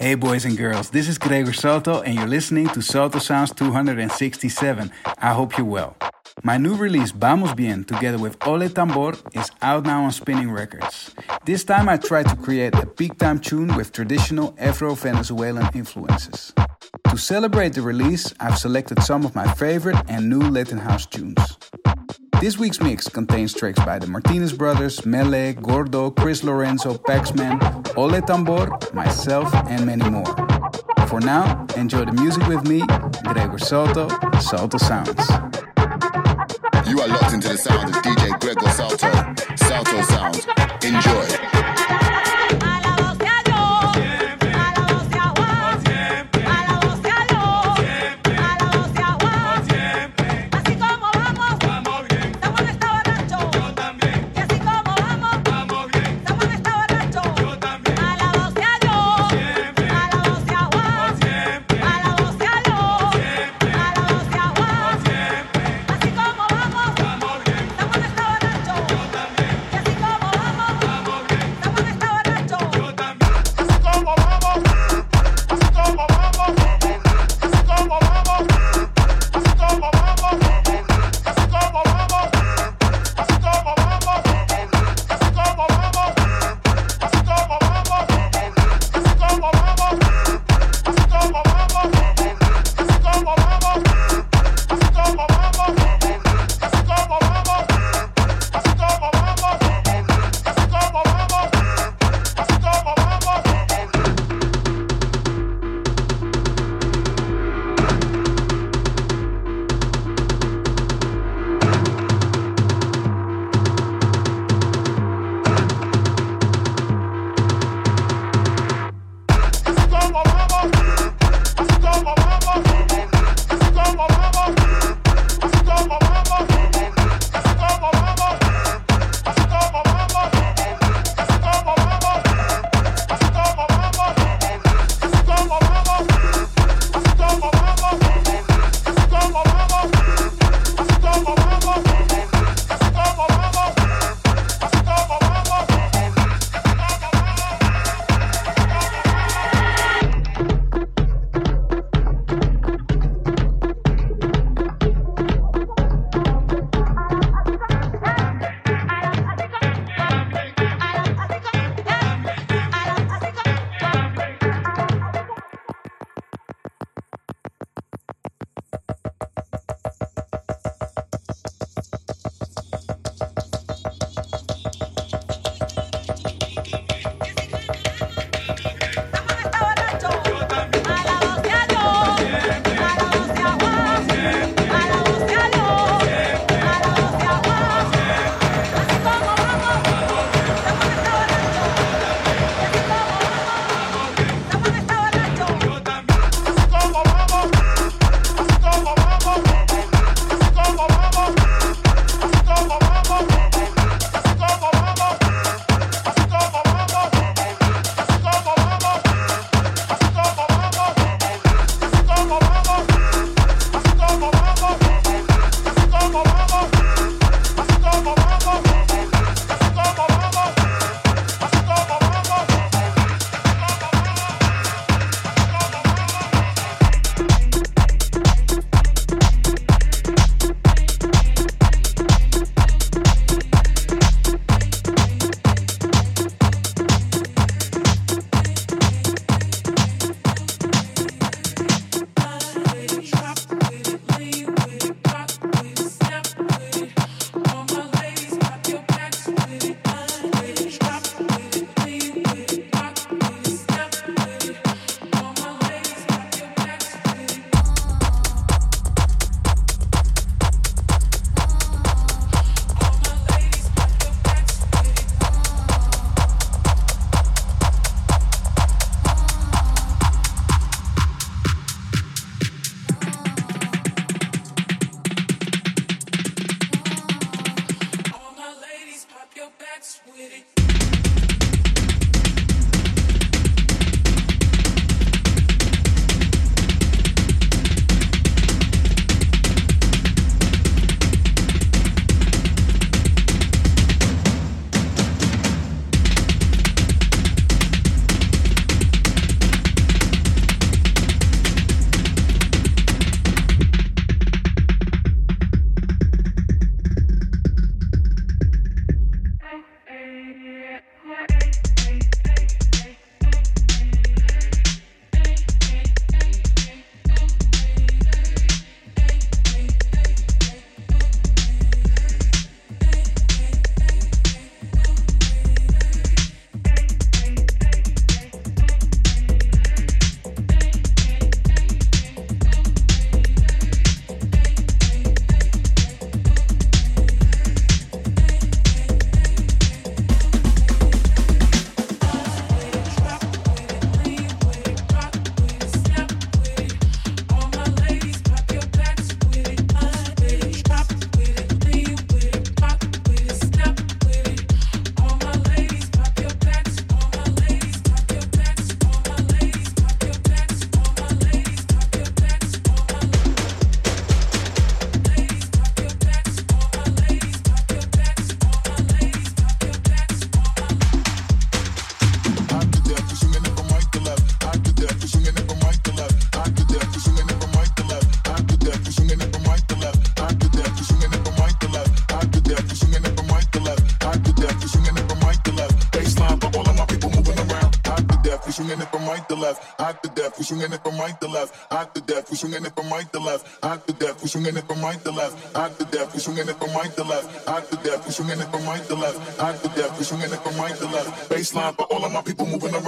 Hey, boys and girls, this is Gregor Soto, and you're listening to Soto Sounds 267. I hope you're well. My new release, Vamos Bien, together with Ole Tambor, is out now on Spinning Records. This time I tried to create a big time tune with traditional Afro Venezuelan influences. To celebrate the release, I've selected some of my favorite and new Latin house tunes. This week's mix contains tracks by the Martinez Brothers, Mele, Gordo, Chris Lorenzo, Paxman, Ole Tambor, myself, and many more. For now, enjoy the music with me, Gregor Soto, Soto Sounds. You are locked into the sound of DJ Gregor Salto. Salto Sounds. Enjoy. from right to left, hot the death. We swinging it from right the left, hot the death. We swinging it from right the left. Baseline for all of my people moving. Up.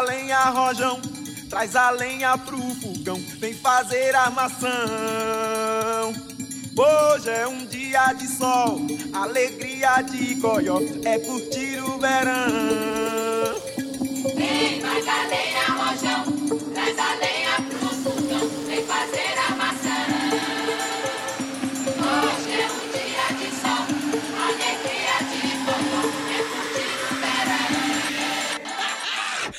a lenha, rojão. Traz a lenha pro fogão, vem fazer armação. Hoje é um dia de sol, alegria de coió, é curtir o verão. Vem, traz a lenha, rojão. Traz a lenha.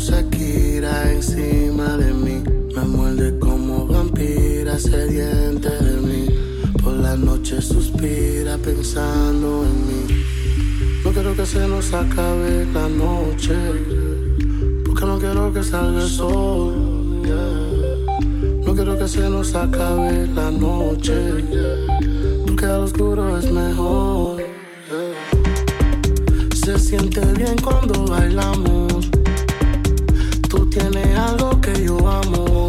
Shakira encima de mí. Me muerde como vampira sediente de mí. Por la noche suspira pensando en mí. No quiero que se nos acabe la noche. Porque no quiero que salga el sol. No quiero que se nos acabe la noche. Porque al oscuro es mejor. Se siente bien cuando bailamos tiene algo que yo amo.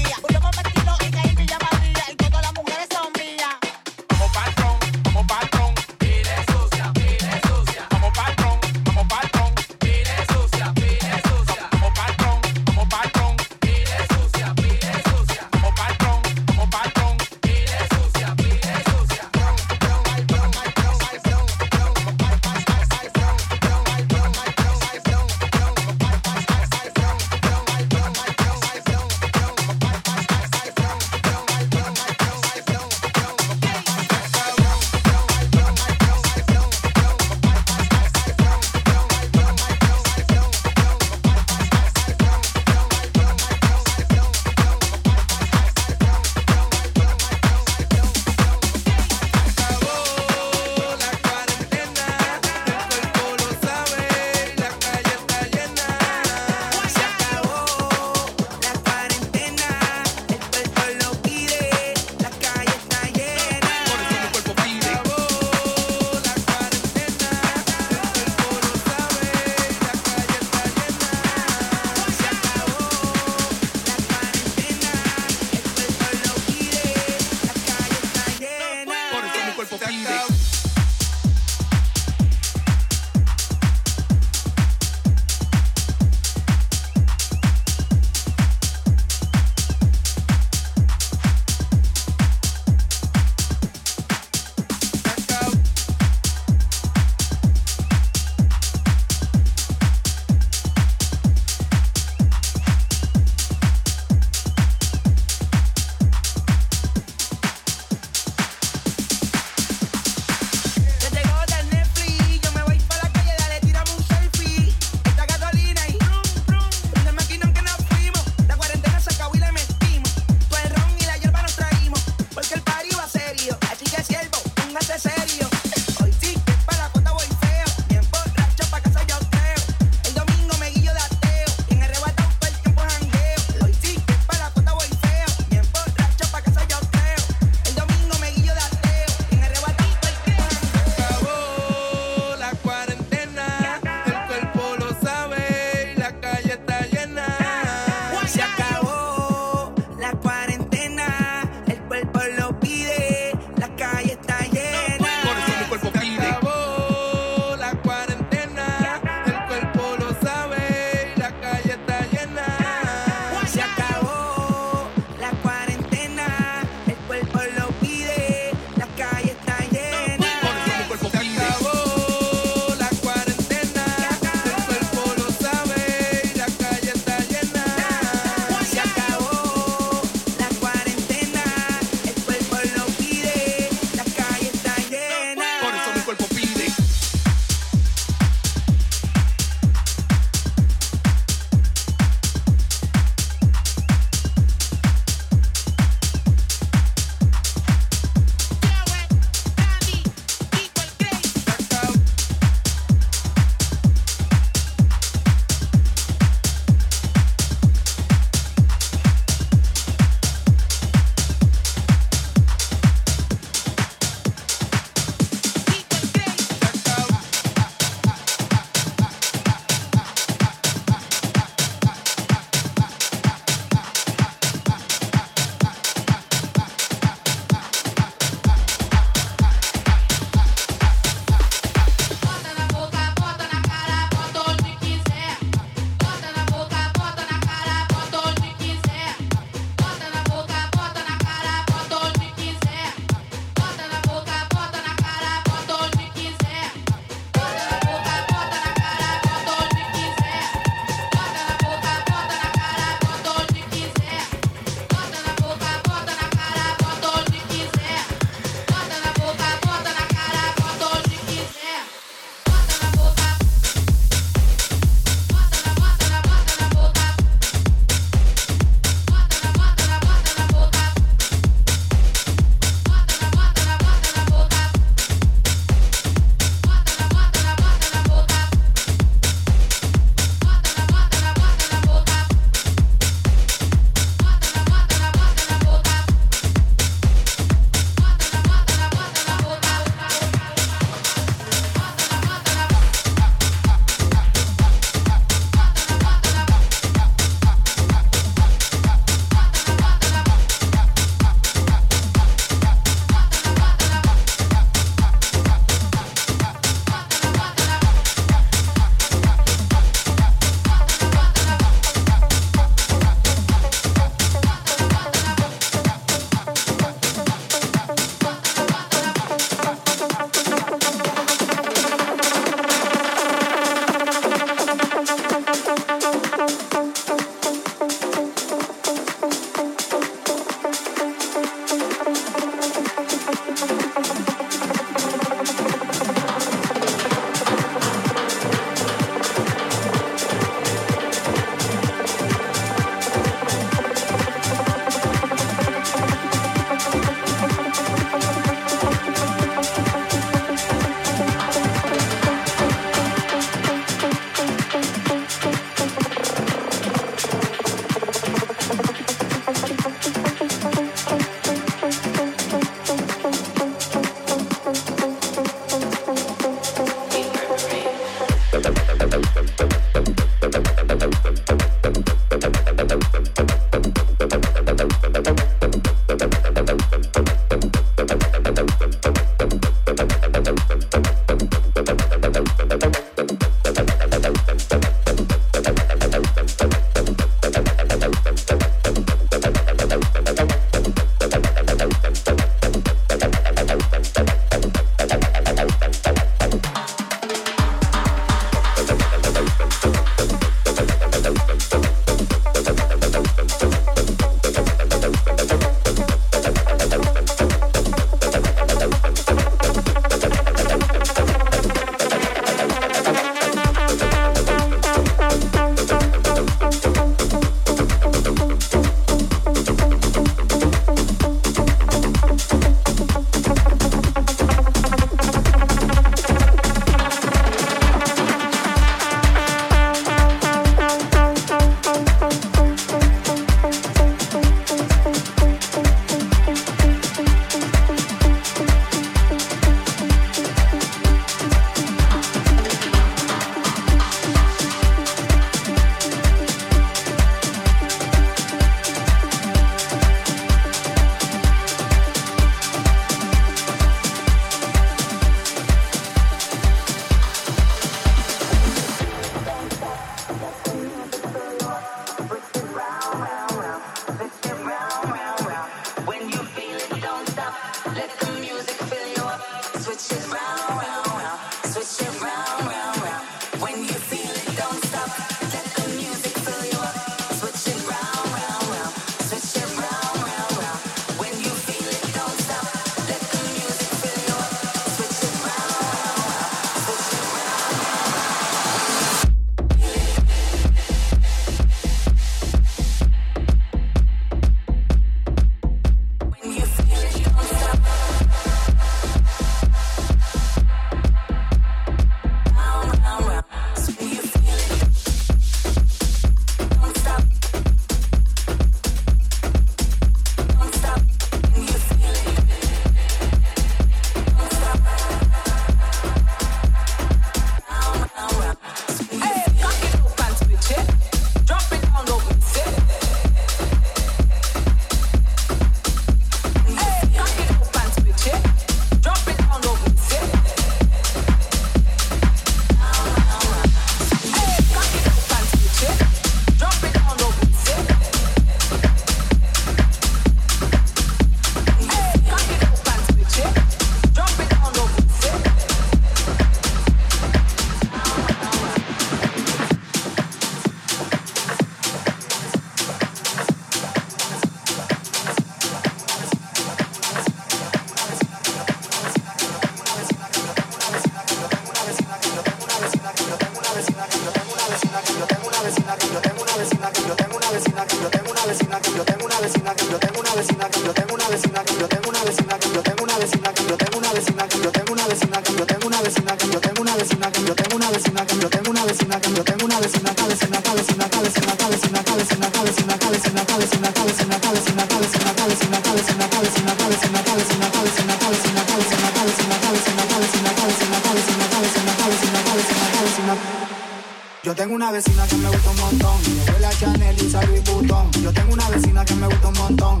Yo tengo una vecina que me gusta un montón, me huele a Chanel y Louis Vuitton. Yo tengo una vecina que me gusta un montón,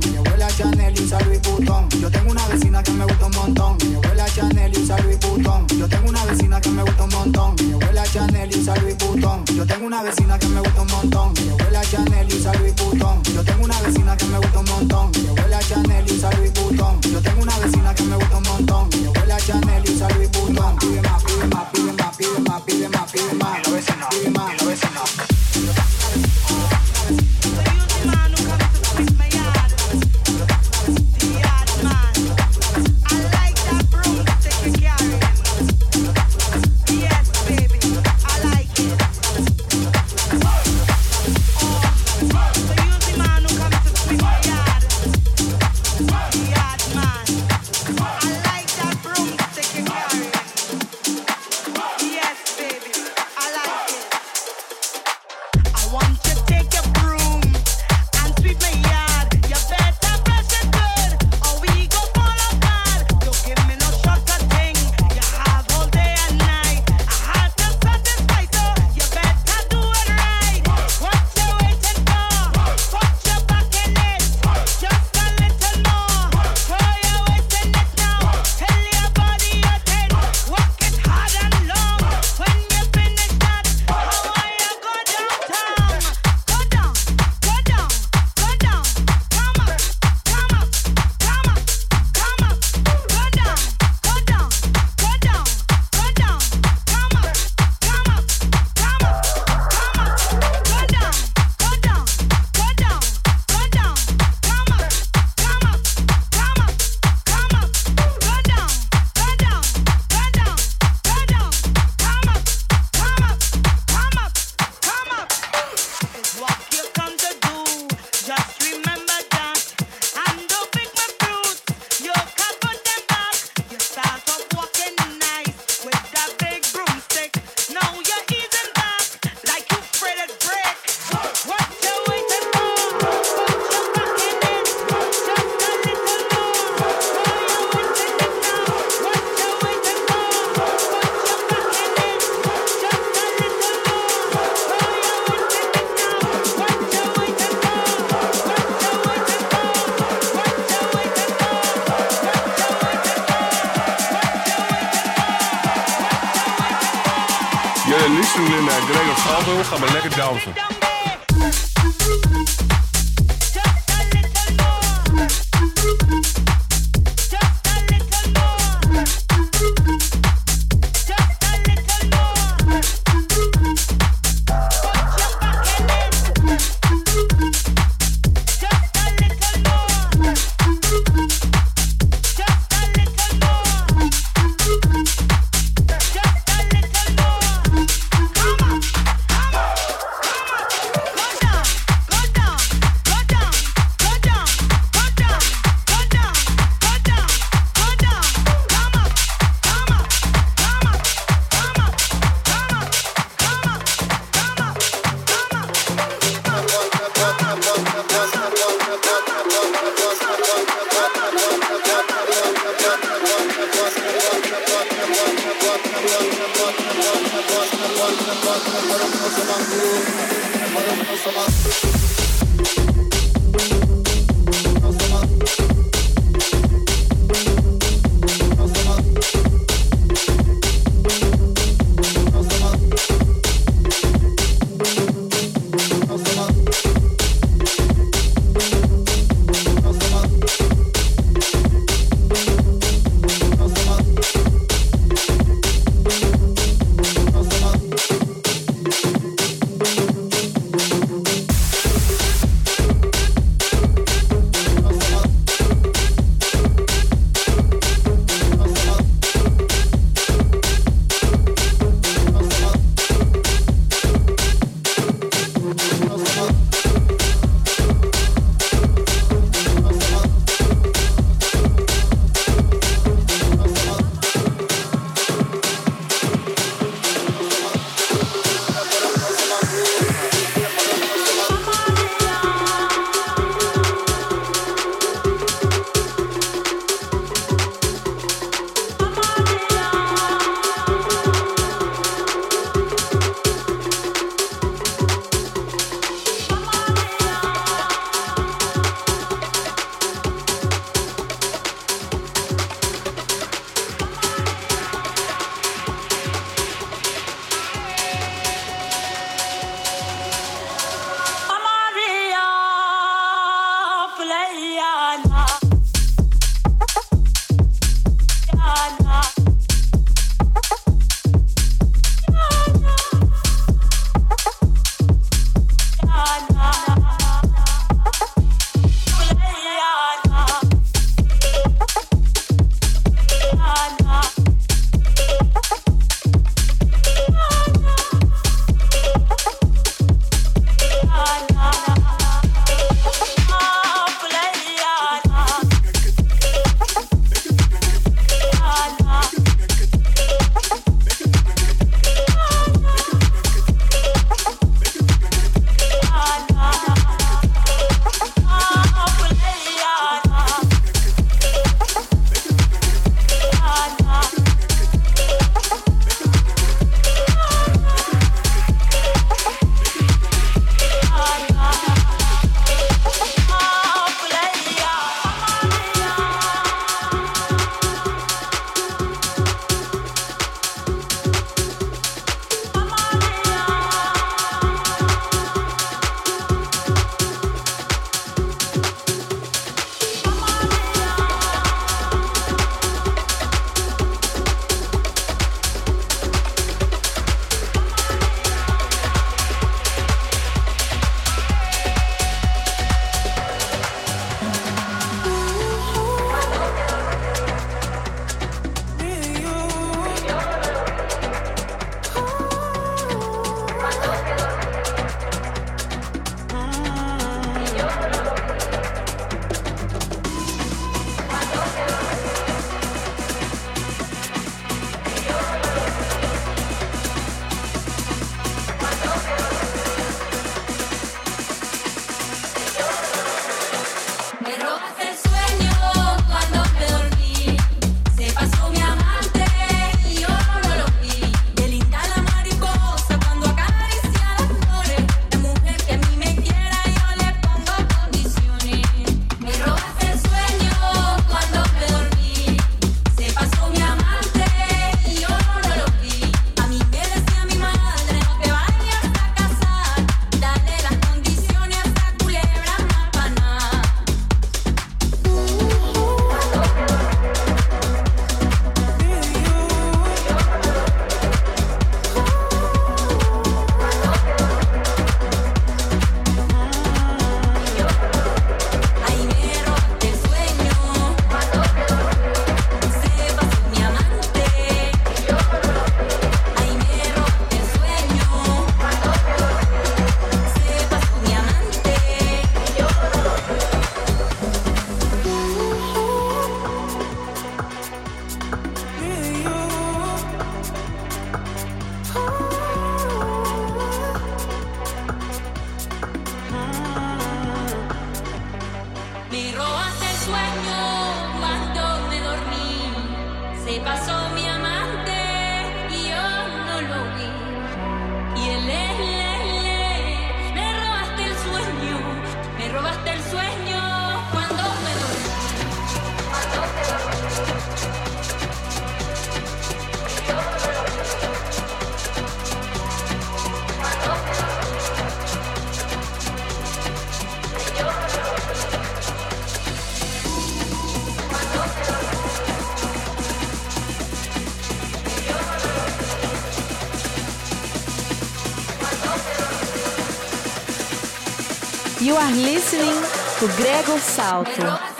are listening to Gregor Salto.